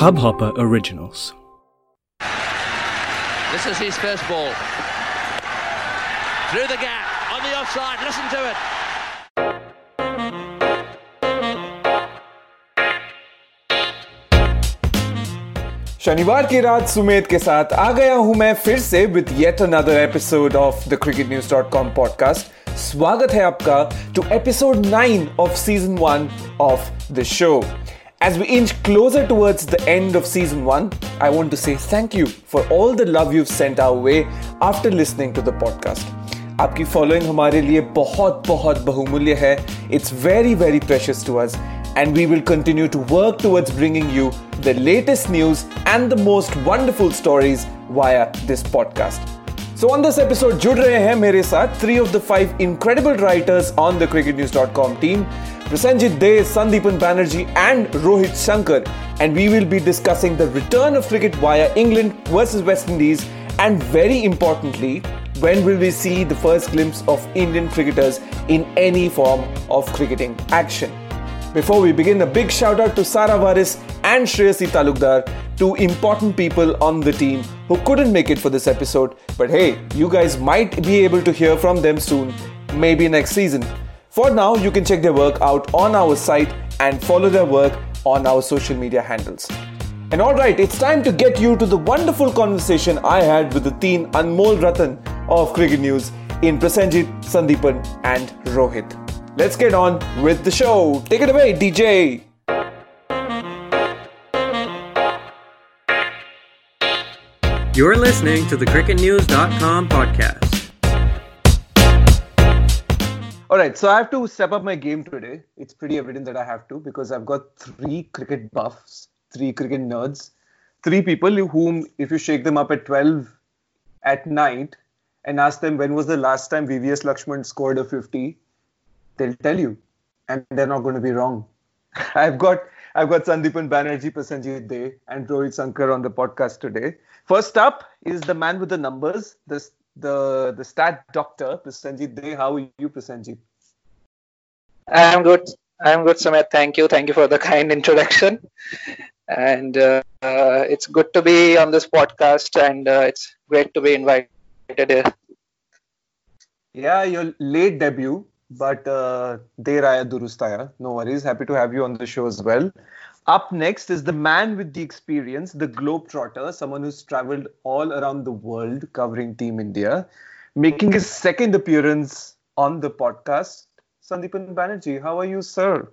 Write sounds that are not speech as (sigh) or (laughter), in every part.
Hubhopper Originals. This is his first ball. Through the gap, on the offside, listen to it. शनिवार की रात सुमेध के साथ आ गया हूँ मैं फिर से with yet another episode of the Cricket News dot com podcast स्वागत है आपका to episode nine of season one of the show As we inch closer towards the end of season one, I want to say thank you for all the love you've sent our way after listening to the podcast. आपकी following हमारे लिए बहुत बहुत बहुमूल्य है it's very very precious to us and we will continue to work towards bringing you the latest news and the most wonderful stories via this podcast. So on this episode, जुड़ रहे हैं मेरे साथ three of the five incredible writers on the cricketnews.com team, Prasenjit Dey, Sandipan Banerjee and Rohit Sankar and we will be discussing the return of cricket via England versus West Indies and very importantly, when will we see the first glimpse of Indian cricketers in any form of cricketing action? Before we begin, a big shout out to Sarah Waris and Shreyasi Talukdar, two important people on the team who couldn't make it for this episode. But hey, you guys might be able to hear from them soon, maybe next season. For now, you can check their work out on our site and follow their work on our social media handles. And alright, it's time to get you to the wonderful conversation I had with the teen Anmol Ratan of Cricket News in Prasenjit, Sandipan, and Rohit. Let's get on with the show. Take it away, DJ. You're listening to the cricketnews.com podcast. Alright, so I have to step up my game today. It's pretty evident that I have to because I've got three cricket buffs, three cricket nerds, three people whom, if you shake them up at 12 at night and ask them when was the last time VVS Laxman scored a 50, they'll tell you, and they're not going to be wrong. (laughs) I've got I've got Sandipan Banerjee, Prasenjit Dey, and Rohit Sankar on the podcast today. First up is the man with the numbers, the the the stat doctor, Prasenjit Dey. How are you, Prasenjit? I'm good. I'm good, Sumit. Thank you. Thank you for the kind introduction. And uh, uh, it's good to be on this podcast, and uh, it's great to be invited here. Yeah, your late debut, but uh, der aaya durustaya. No worries. Happy to have you on the show as well. Up next is the man with the experience, the globetrotter, someone who's traveled all around the world covering Team India, making his second appearance on the podcast. Sandipan Banerjee, how are you, sir?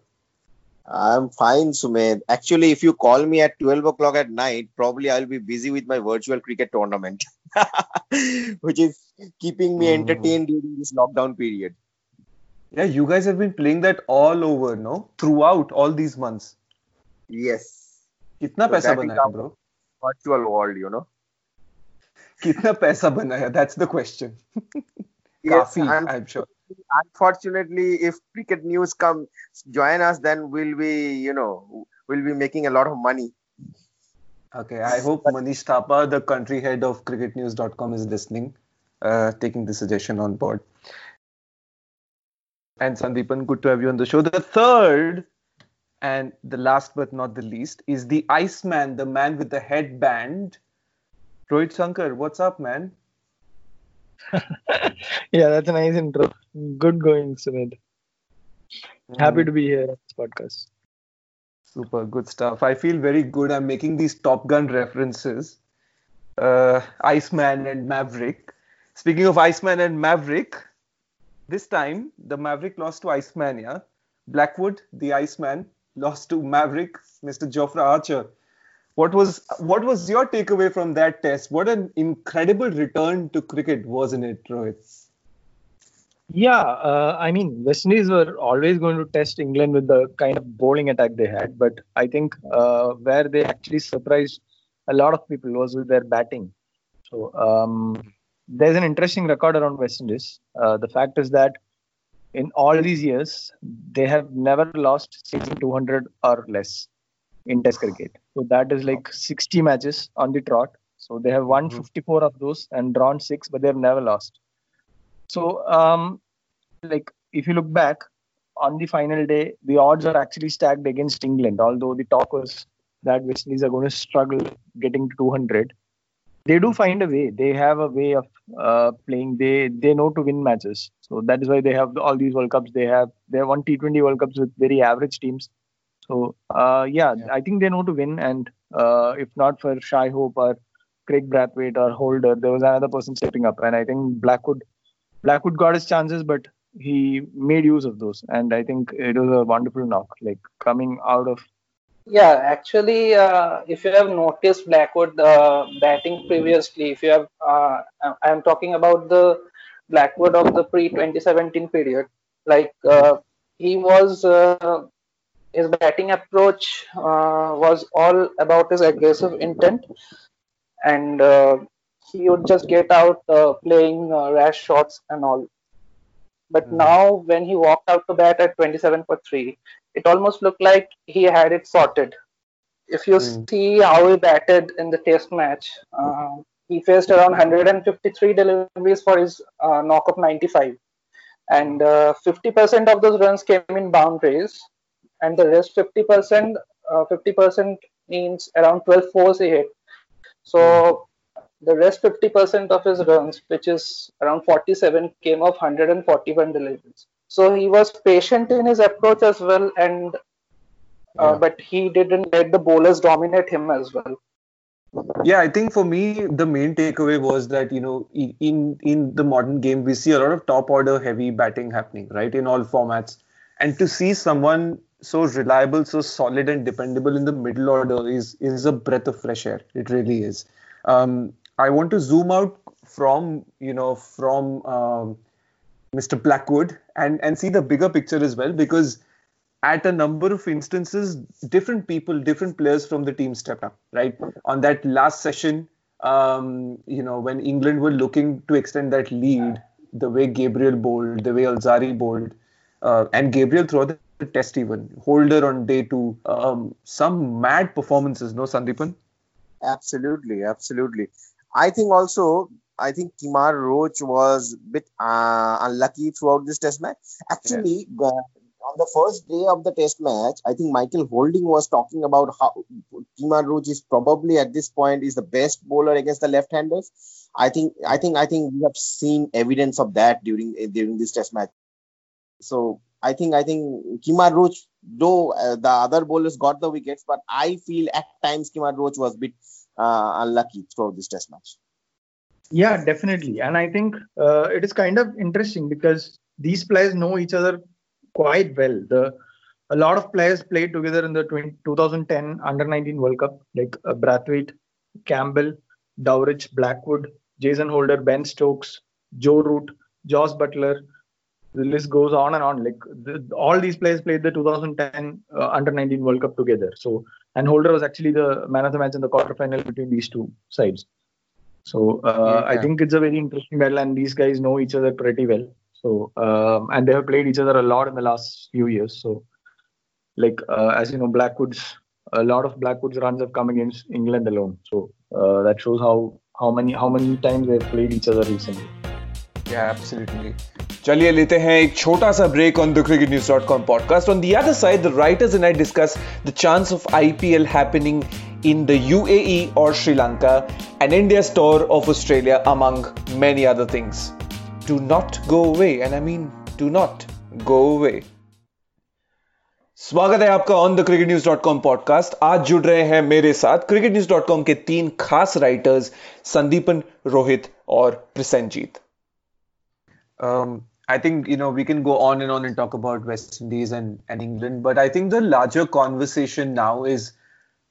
I'm fine, Sumedh. Actually, if you call me at 12 o'clock at night, probably I'll be busy with my virtual cricket tournament, (laughs) which is keeping me mm-hmm. entertained during this lockdown period. Yeah, you guys have been playing that all over, no? Throughout all these months. Yes कितना पैसा बनाया bro virtual world you know कितना पैसा बनाया that's the question काफी I am sure unfortunately if cricket news come join us then we'll be you know we'll be making a lot of money. Okay i hope manish thapa the country head of cricketnews.com is listening uh, taking the suggestion on board. And sandipan good to have you on the show. The third and the last but not the least is the Iceman, the man with the headband. Rohit Sankar, what's up, man? (laughs) yeah, that's a nice intro. Good going, Sumit. Happy to be here on this podcast. Super good stuff. I feel very good. I'm making these Top Gun references. Uh, Iceman and Maverick. Speaking of Iceman and Maverick, this time the Maverick lost to Iceman, yeah? Blackwood, the Iceman, lost to Maverick, Mr. Jofra Archer. What was what was your takeaway from that test? What an incredible return to cricket, wasn't it, Rohit? Yeah, uh, I mean, West Indies were always going to test England with the kind of bowling attack they had, but I think uh, where they actually surprised a lot of people was with their batting. So um, there's an interesting record around West Indies. Uh, the fact is that in all these years, they have never lost chasing 200 or less in Test cricket. So that is like 60 matches on the trot. So they have won 54 of those and drawn six, but they have never lost. So, um, like if you look back on the final day, the odds are actually stacked against England. Although the talk was that West Indies are going to struggle getting to 200, they do find a way. They have a way of uh, playing. They they know to win matches. So that is why they have all these World Cups. They have they have won T20 World Cups with very average teams. So uh, yeah, yeah, I think they know to win. And uh, if not for Shai Hope or Kraigg Brathwaite or Holder, there was another person stepping up. And I think Blackwood Blackwood got his chances, but he made use of those. And I think it was a wonderful knock, like coming out of yeah, actually, uh, if you have noticed Blackwood uh, batting previously, if you have, uh, I am talking about the Blackwood of the pre 2017 period. Like uh, he was, uh, his batting approach uh, was all about his aggressive intent, and he would just get out playing rash shots and all. But mm now, when he walked out to bat at 27 for 3, it almost looked like he had it sorted. If you mm. see how he batted in the test match, uh, he faced around 153 deliveries for his uh, knock of 95. And uh, 50% of those runs came in boundaries, and the rest 50%, 50% uh, means around 12 fours he hit. So the rest 50% of his runs, which is around 47, came off 141 deliveries. So he was patient in his approach as well, and uh, yeah. but he didn't let the bowlers dominate him as well. Yeah, I think for me the main takeaway was that you know in in the modern game we see a lot of top order heavy batting happening right in all formats, and to see someone so reliable, so solid and dependable in the middle order is is a breath of fresh air. It really is. Um, I want to zoom out from you know from um, Mr. Blackwood and and see the bigger picture as well because at a number of instances different people different players from the team stepped up right? On that last session um, you know when England were looking to extend that lead the way Gabriel bowled the way alzarri bowled uh, and Gabriel throughout the test even holder on day two um, some mad performances no Sandipan absolutely absolutely. I think also I think Kemar Roach was a bit uh, unlucky throughout this test match. Actually, uh, on the first day of the test match, I think Michael Holding was talking about how Kemar Roach is probably at this point is the best bowler against the left-handers. I think I think I think we have seen evidence of that during during this test match. So I think I think Kemar Roach, though uh, the other bowlers got the wickets, but I feel at times Kemar Roach was a bit uh, unlucky throughout this test match. Yeah, definitely. And I think uh, it is kind of interesting because these players know each other quite well. The a lot of players played together in the 20, 2010 Under 19 World Cup, like uh, Brathwaite, Campbell, Dowrich, Blackwood, Jason Holder, Ben Stokes, Joe Root, Jos Buttler. The list goes on and on. Like the, all these players played the 2010 uh, Under 19 World Cup together. So and Holder was actually the man of the match in the quarterfinal between these two sides. So uh, yeah. I think it's a very interesting battle, and these guys know each other pretty well. So um, and they have played each other a lot in the last few years. So like uh, as you know, Blackwood's a lot of Blackwood's runs have come against England alone. So uh, that shows how how many how many times they've played each other recently. Yeah, absolutely. चलिए लेते हैं एक छोटा सा break on the cricket news dot com podcast on the other side the writers and I discuss the chance of IPL happening in the UAE or Sri Lanka, and India's tour of Australia, among many other things. Do not go away, and I mean, do not go away. स्वागत है आपका on the cricket news dot com podcast आज जुड़ रहे हैं मेरे साथ cricket news dot com के तीन खास राइटर्स संदीपन रोहित और Prasenjit I think you know we can go on and on and talk about West Indies and, and England, but I think the larger conversation now is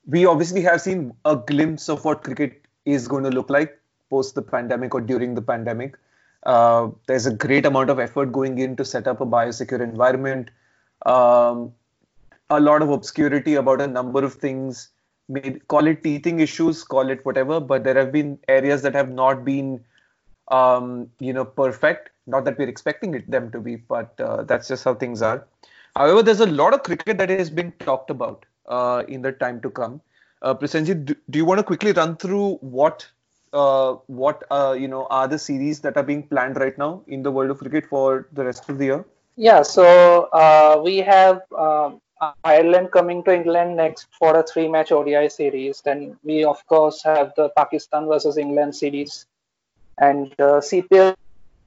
we obviously have seen a glimpse of what cricket is going to look like post the pandemic or during the pandemic. Uh, there's a great amount of effort going in to set up a biosecure environment. Um, a lot of obscurity about a number of things. Maybe call it teething issues, call it whatever, but there have been areas that have not been, um, you know, perfect. Not that we're expecting it, them to be, but uh, that's just how things are. However, there's a lot of cricket that is being talked about uh, in the time to come. Uh, Prasenjit, do, do, you want to quickly run through what uh, what uh, you know are the series that are being planned right now in the world of cricket for the rest of the year? Yeah, so uh, we have uh, Ireland coming to England next for a three-match ODI series. Then we of course have the Pakistan versus England series, and uh, CPL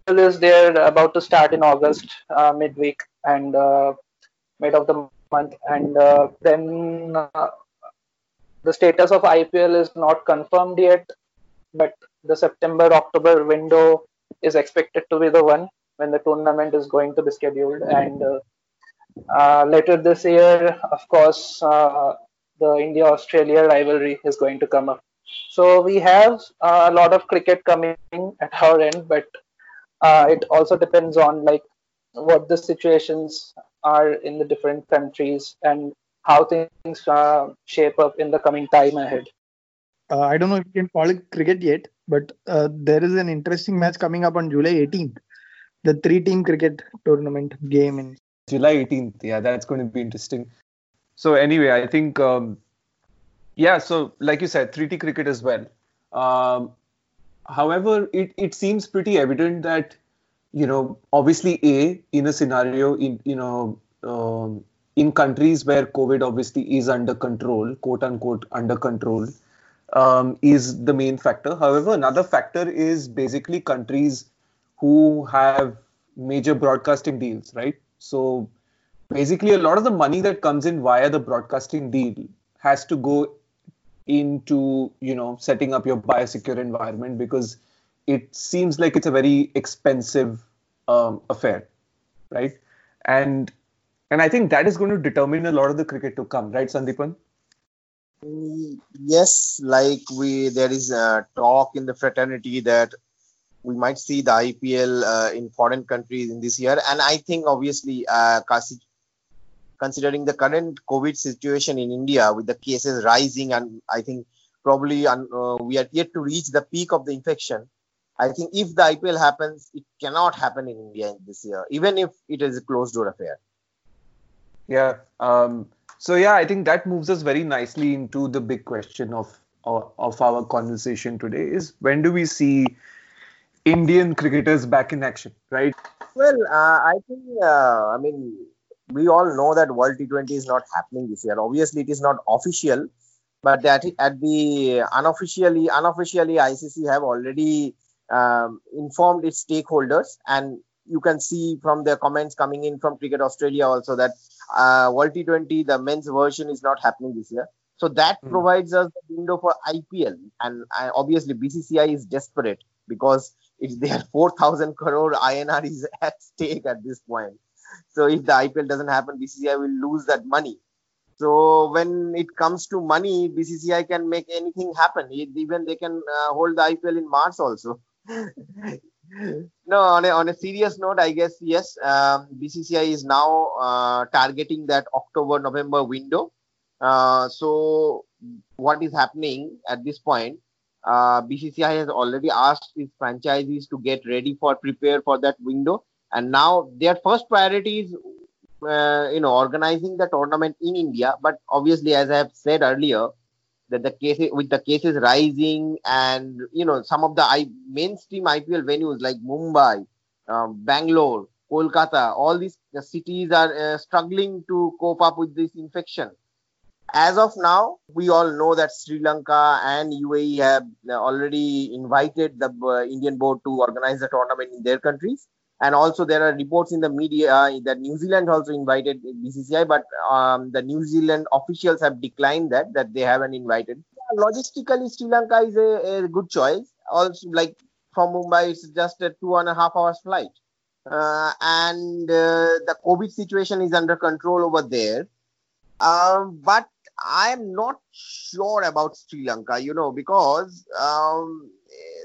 is there about to start in August midweek and mid of the month, and uh, then uh, the status of IPL is not confirmed yet, but the September October window is expected to be the one when the tournament is going to be scheduled and uh, uh, later this year, of course, uh, the India Australia rivalry is going to come up. So we have uh, a lot of cricket coming at our end, but it also depends on like what the situations are in the different countries and how things uh, shape up in the coming time ahead. Uh, I don't know if you can call it cricket yet, but there is an interesting match coming up on July 18th, the three-team cricket tournament game in July 18th. Yeah, that's going to be interesting. So anyway, I think um, yeah. So like you said, 3T cricket as well. Um, however, it it seems pretty evident that you know obviously a in a scenario in you know um, in countries where COVID obviously is under control, quote unquote under control, um, is the main factor. However, another factor is basically countries who have major broadcasting deals, right? So basically, a lot of the money that comes in via the broadcasting deal has to go into you know setting up your biosecure environment because it seems like it's a very expensive um, affair, right? And and I think that is going to determine a lot of the cricket to come, right, Sandipan? Yes, like we there is a talk in the fraternity that we might see the IPL uh, in foreign countries in this year. And I think obviously, uh, considering the current COVID situation in India with the cases rising, and I think probably uh, we are yet to reach the peak of the infection. I think if the IPL happens, it cannot happen in India this year, even if it is a closed door affair. Yeah. Um, so yeah, I think that moves us very nicely into the big question of of our conversation today: is when do we see Indian cricketers back in action, right? Well, uh, I think, uh, I mean, we all know that World T20 is not happening this year. Obviously, it is not official, but that at the unofficially, unofficially, ICC have already um, informed its stakeholders, and you can see from the comments coming in from Cricket Australia also that uh, World T20, the men's version, is not happening this year. So that mm. provides us the window for IPL, and uh, obviously BCCI is desperate because it's their (laughs) 4,000 crore INR is (laughs) at stake at this point. So if the IPL doesn't happen, BCCI will lose that money. So when it comes to money, BCCI can make anything happen. Even they can uh, hold the IPL in March also. No, on a, on a serious note, I guess yes, um, BCCI is now uh, targeting that October November window. Uh, so what is happening at this point? uh, BCCI has already asked its franchisees to get ready for prepare for that window, and now their first priority is uh, you know organizing the tournament in India. But obviously, as I have said earlier, that the cases with the cases rising and you know some of the I, mainstream IPL venues like Mumbai, um, Bangalore, Kolkata, all these cities are uh, struggling to cope up with this infection as of now, we all know that Sri Lanka and UAE have already invited the uh, Indian board to organize the tournament in their countries. And also, there are reports in the media uh, that New Zealand also invited BCCI, but um, the New Zealand officials have declined that that they haven't invited. Logistically, Sri Lanka is a, a good choice. Also, like from Mumbai, it's just a two and a half hours flight, uh, and uh, the COVID situation is under control over there. Um, but I'm not sure about Sri Lanka, you know, because um,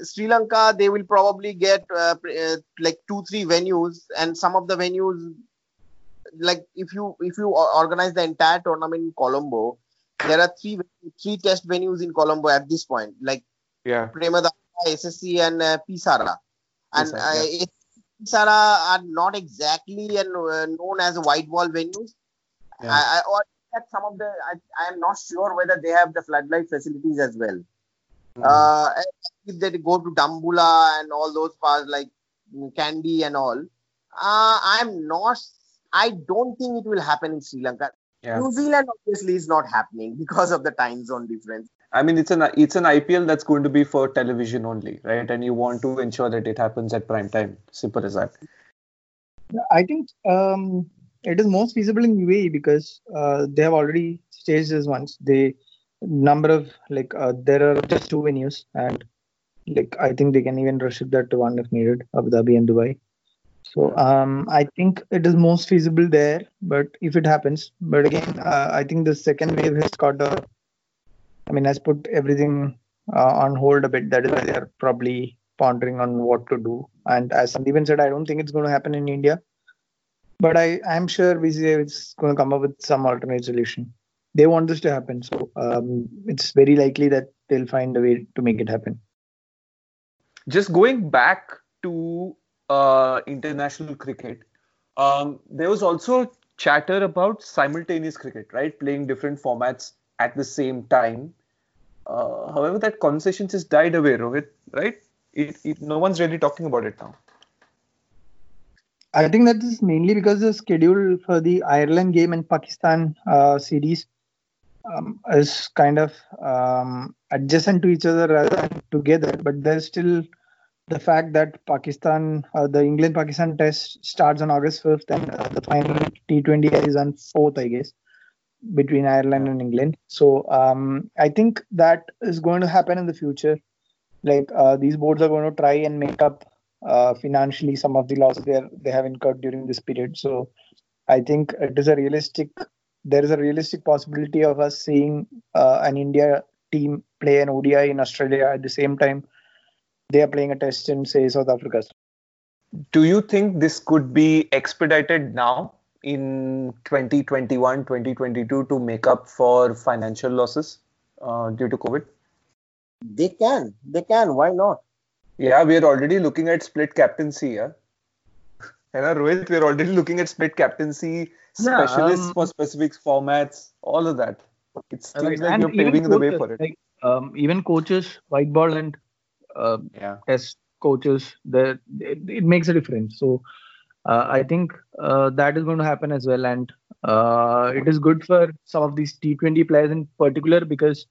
Sri Lanka they will probably get uh, uh, like two three venues, and some of the venues, like if you if you organize the entire tournament in Colombo, there are three three test venues in Colombo at this point, like yeah, Premadasa, SSC, and uh, P Sara, and yeah. P Sara are not exactly and uh, known as white ball venues. Yeah. I, I, or some of the I, I am not sure whether they have the floodlight facilities as well. Mm-hmm. Uh, if they go to Dambulla and all those parts like Kandy and all, uh, I'm not. I don't think it will happen in Sri Lanka. Yeah. New Zealand obviously is not happening (laughs) because of the time zone difference. I mean, it's an it's an IPL that's going to be for television only, right? And you want to ensure that it happens at prime time. Simple as that. I think um, it is most feasible in UAE because uh, they have already staged this once. They number of like uh, there are just two venues, and like I think they can even restrict that to one if needed, Abu Dhabi and Dubai. So um, I think it is most feasible there, but if it happens, but again, uh, I think the second wave has got a, I mean, has put everything uh, on hold a bit. That is why they are probably pondering on what to do. And as Sandipan said, I don't think it's going to happen in India, but I I'm sure BCCI is going to come up with some alternate solution. They want this to happen, so um, it's very likely that they'll find a way to make it happen. Just going back to uh, international cricket, um, there was also chatter about simultaneous cricket, right? Playing different formats at the same time. Uh, however, that conversation just died away, Rohit, right? It, it, no one's really talking about it now. I think that is mainly because the schedule for the Ireland game and Pakistan uh, series um, is kind of um, adjacent to each other rather than together. But there's still the fact that Pakistan, uh, the England Pakistan test starts on August 5th and uh, the final T20 is on 4th, I guess, between Ireland and England. So um, I think that is going to happen in the future. Like uh, these boards are going to try and make up uh, financially some of the losses they, are, they have incurred during this period. So I think it is a realistic, there is a realistic possibility of us seeing uh, an India team play an ODI in Australia at the same time they are playing a test in say South Africa. Do you think this could be expedited now in 2021, 2022 to make up for financial losses uh, due to COVID? They can. They can. Why not? Yeah, we are already looking at split captaincy. Yeah. (laughs) And Rohit, we're already looking at split captaincy, Yeah, specialists um, for specific formats, all of that. It seems like you're paving the way coaches, for it. Like, um, even coaches, white ball and uh, Yeah. test coaches, it, it makes a difference. So uh, I think uh, that is going to happen as well, and uh, it is good for some of these T20 players in particular because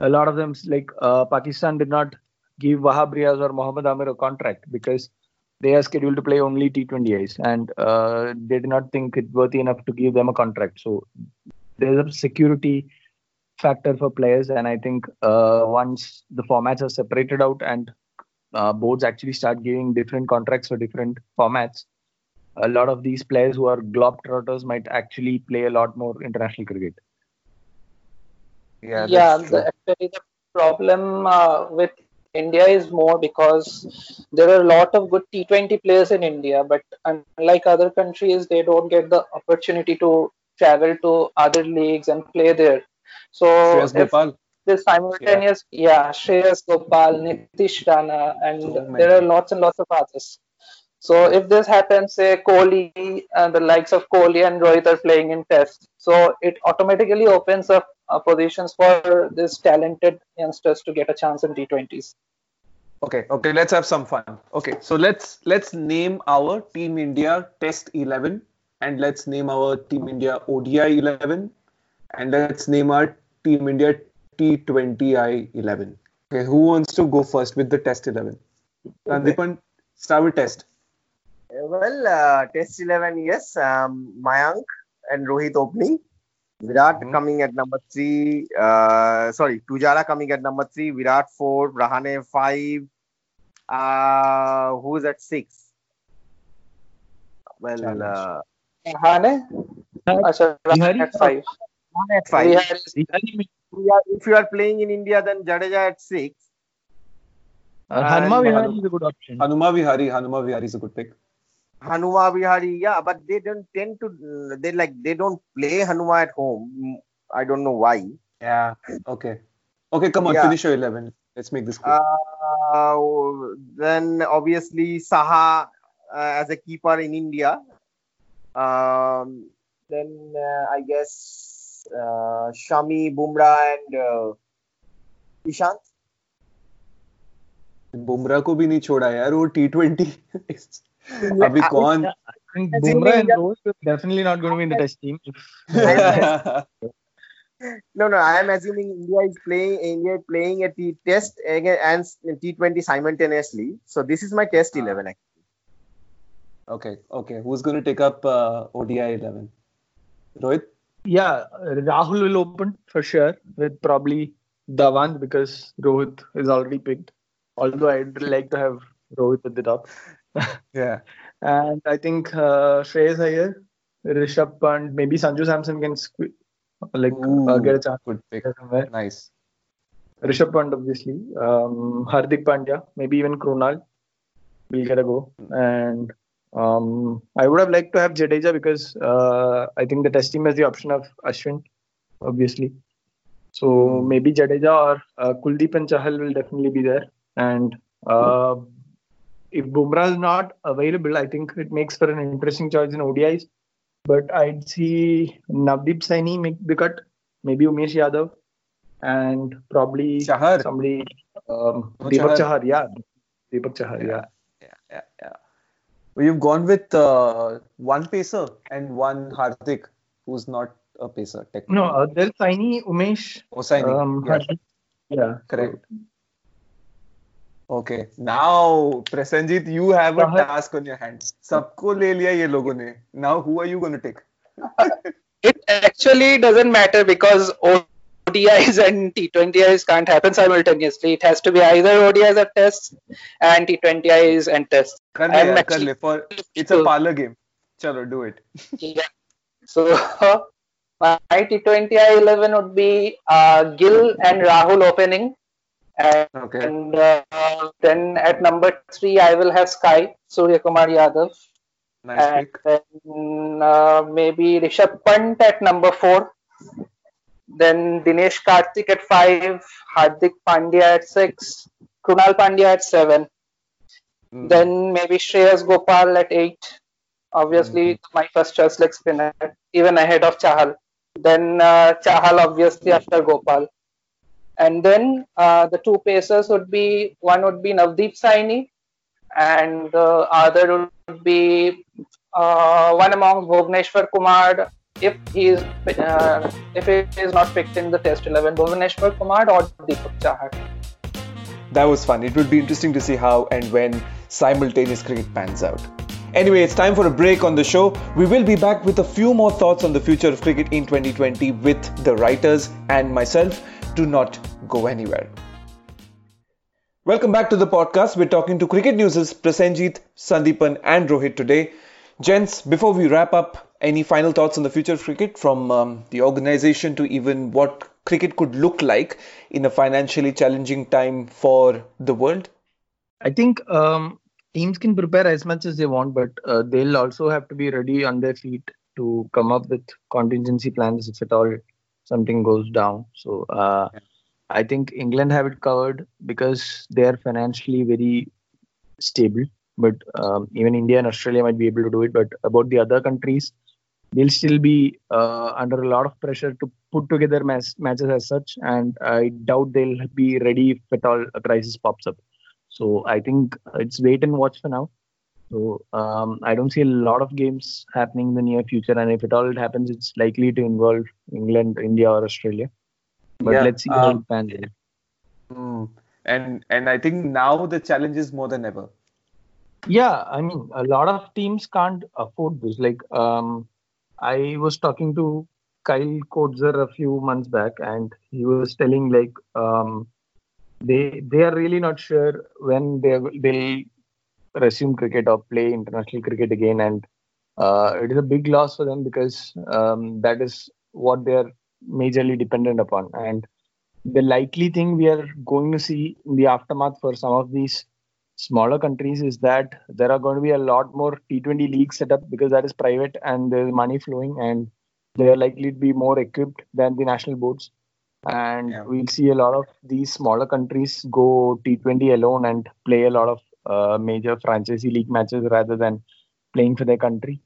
a lot of them, like uh, Pakistan, did not give Wahab Riaz or Mohammad Amir a contract because they are scheduled to play only T20Is, and uh, they did not think it worthy enough to give them a contract. So there's a security factor for players, and I think uh, once the formats are separated out and uh, boards actually start giving different contracts for different formats, a lot of these players who are globetrotters might actually play a lot more international cricket. Yeah, yeah, the, actually the problem uh, with India is more because there are a lot of good T20 players in India, but unlike other countries, they don't get the opportunity to travel to other leagues and play there. So Shreyas Gopal. this simultaneous, yeah, Shreyas Gopal, Nitish Rana, and So there are lots and lots of others. So if this happens, say Kohli and the likes of Kohli and Rohit are playing in Test, so it automatically opens up uh, positions for this talented youngsters to get a chance in T20s. Okay, okay, let's have some fun. Okay, so let's let's name our Team India Test 11 and let's name our Team India ODI 11 and let's name our Team India T20I 11. Okay, who wants to go first with the Test 11? Sandipan, start with Test. Well, uh, Test 11, yes. Um, Mayank and Rohit opening. Virat Mhm. coming at number three. Uh, sorry, Pujara coming at number three. Virat four. Rahane five. Uh, who's at six? Well, Challenge. uh, Hane? Achha, Vihari? at five. Rahane at five. Vihari If you are- If you are playing in India, then Jadeja at six. Uh, Hanma And, Vihari is a good option. Hanuma Vihari. Hanuma Vihari is a good pick. Hanuma Vihari, yeah, but they don't tend to. They like they don't play Hanuma at home. Mm, I don't know why. Yeah. Okay. Okay, come on, Yeah. finish your 11. Let's make this quick. Uh, then obviously Saha uh, as a keeper in India. Um, then uh, I guess uh, Shami, Bumrah, and uh, Ishant. Bumrah को भी नहीं छोड़ा यार वो T twenty Abhi think Bumrah and Rose are definitely not going to be in the test team. (laughs) no, no. I am assuming India is playing India playing at the test and T20 simultaneously. So this is my test eleven actually. Okay, okay. Who's going to take up uh, ODI eleven? Rohit. Yeah, Rahul will open for sure with probably Dhawan because Rohit is already picked. Although I'd like to have Rohit at the top. Yeah. And I think uh, Shreyas Iyer, Rishabh Pant, maybe Sanju Samson can sque- like uh, get a chance Good pick. somewhere. Nice. Rishabh Pant, obviously. Um, Hardik Pandya, maybe even Krunal will get a go. And um, I would have liked to have Jadeja because uh, I think the test team has the option of Ashwin, obviously. So maybe Jadeja or uh, Kuldeep and Chahal will definitely be there. And uh, if Bumrah is not available, I think it makes for an interesting choice in ODIs. But I'd see Navdeep Saini make the cut, maybe Umesh Yadav, and probably Chahar. somebody um, Oh, Deepak Chahar. Chahar. Yeah, Deepak Chahar. Yeah. Yeah, yeah, yeah. Well, you've gone with uh, one pacer and one Hardik, who's not a pacer. Technically. No, uh, there's Saini, Umesh. Osaini. Um, yeah, yeah, correct. Okay now Prasenjit you have a task on your hands सबको ले लिया ये लोगों ने now who are you gonna take it actually doesn't matter because ODIs and T20Is can't happen simultaneously. It has to be either ODIs or tests and T20Is and tests. Kar le, I'm for, (laughs) it's a parlor game. Chalo, do it. (laughs) So uh, (laughs) my T20I 11 would be uh, Gill and Rahul opening and, Okay. and uh, then at number three, I will have Sky, Suryakumar Yadav. Nice and then uh, maybe Rishabh Pant at number four. Then Dinesh Karthik at five, Hardik Pandya at six, Krunal Pandya at seven. Mm. Then maybe Shreyas Gopal at eight. Obviously, my first choice leg spinner, even ahead of Chahal. Then uh, Chahal, obviously, after Gopal. And then uh, the two pacers would be one would be Navdeep Saini, and the other would be uh, one among Bhuvneshwar Kumar if he is uh, if he is not picked in the Test 11, Bhuvneshwar Kumar or Deepak Chahar. That was fun. It would be interesting to see how and when simultaneous cricket pans out. Anyway, it's time for a break on the show. We will be back with a few more thoughts on the future of cricket in 2020 with the writers and myself. Do not go anywhere. Welcome back to the podcast. We're talking to Cricket News' Prasenjit, Sandipan, and Rohit today. Gents, before we wrap up, any final thoughts on the future of cricket from um, the organization to even what cricket could look like in a financially challenging time for the world? I think um, teams can prepare as much as they want, but uh, they'll also have to be ready on their feet to come up with contingency plans if at all something goes down. So uh, I think England have it covered because they are financially very stable. But um, even India and Australia might be able to do it. But about the other countries, they'll still be uh, under a lot of pressure to put together mas- matches as such. And I doubt they'll be ready if at all a crisis pops up. So I think it's wait and watch for now. So um, I don't see a lot of games happening in the near future, and if at all it happens, it's likely to involve England, India, or Australia. But Yeah, let's see how um, it pans out. Mm. And and I think now the challenge is more than ever. Yeah, I mean, a lot of teams can't afford this. Like, um, I was talking to Kyle Coetzer a few months back, and he was telling like um, they they are really not sure when they they'll resume cricket or play international cricket again, and uh, it is a big loss for them because um, that is what they are majorly dependent upon. And the likely thing we are going to see in the aftermath for some of these smaller countries is that there are going to be a lot more T20 leagues set up because that is private and there's money flowing and they are likely to be more equipped than the national boards. And Yeah. we'll see a lot of these smaller countries go T20 alone and play a lot of uh, major franchisee league matches rather than playing for their country.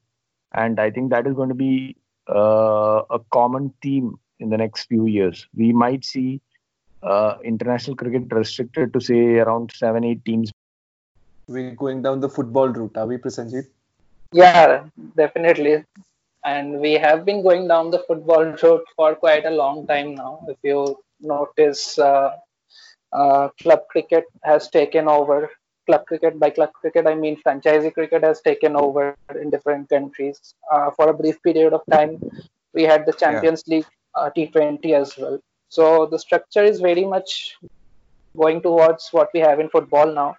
And I think that is going to be uh, a common theme in the next few years. We might see uh, international cricket restricted to say around seven, eight teams We're going down the football route, are we, Prasenjit? Yeah, definitely. And we have been going down the football route for quite a long time now. If you notice, uh, uh, club cricket has taken over. Club cricket, by club cricket, I mean franchisee cricket has taken over in different countries. Uh, for a brief period of time, we had the Champions League uh, T20 as well. So the structure is very much going towards what we have in football now.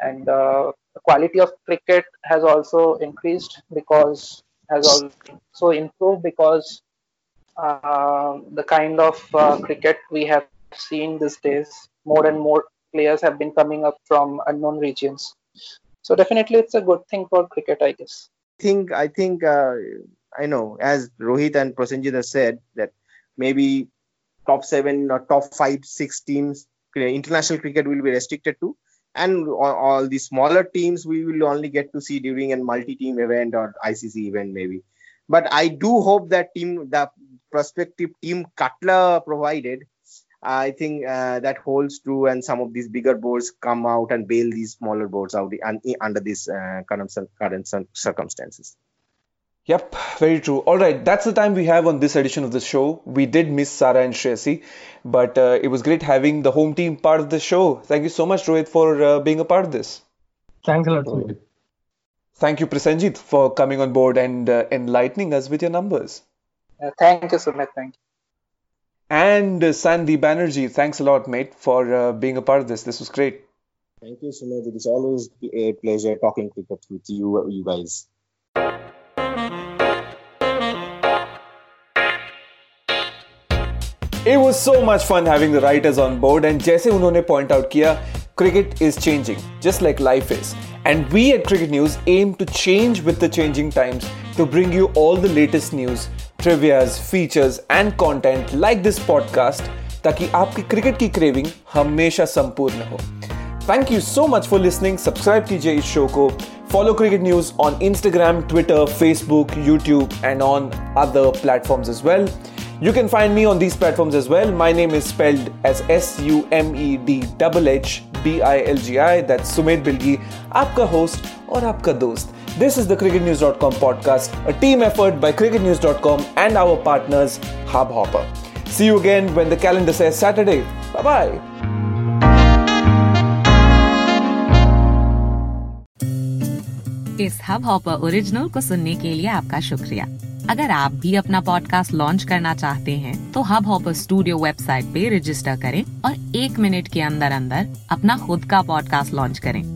And uh, the quality of cricket has also increased because has also so improved because uh, the kind of uh, cricket we have seen these days, more and more players have been coming up from unknown regions. So definitely, it's a good thing for cricket, I guess. I think I think uh, I know as Rohit and Prasenjit have said that maybe top seven or top five, six teams international cricket will be restricted to and all, all, the smaller teams we will only get to see during a multi-team event or ICC event maybe. But I do hope that team, the prospective team Katla provided, I think uh, that holds true, and some of these bigger boards come out and bail these smaller boards out under these uh, current, current circumstances. Yep, very true. All right, that's the time we have on this edition of the show. We did miss Sarah and Shreyasi, but uh, it was great having the home team part of the show. Thank you so much, Rohit, for uh, being a part of this. Thanks a lot, Rohit. Thank you, Prasenjit, for coming on board and uh, enlightening us with your numbers. thank you, Sumit. Thank you. And uh, Sandy Banerjee, thanks a lot, mate, for uh, being a part of this. This was great. Thank you, Sumit. It is always a pleasure talking cricket with you, you guys. It was so much fun having the writers on board and जैसे उन्होंने point out किया cricket is changing just like life is and we at Cricket News aim to change with the changing times to bring you all the latest news, trivias features and content like this podcast ताकि आपकी cricket की craving हमेशा संपूर्ण हो। Thank you so much for listening subscribe कीजिए इस show को। Follow Cricket News on Instagram Twitter Facebook YouTube and on other platform as well you can find me on these platform as well my name is spelled as S U M E D double H B I L G I that Sumedh Bilgi आपका host और आपका दोस्त। This is the cricketnews.com podcast, a team effort by cricketnews.com and our partners Hubhopper. See you again when the calendar says Saturday. Bye bye. इस hub hopper original को सुनने के लिए आपका शुक्रिया अगर आप भी अपना पॉडकास्ट लॉन्च करना चाहते हैं तो हब हॉपर स्टूडियो वेबसाइट पे रजिस्टर करें और एक मिनट के अंदर अंदर अपना खुद का पॉडकास्ट लॉन्च करें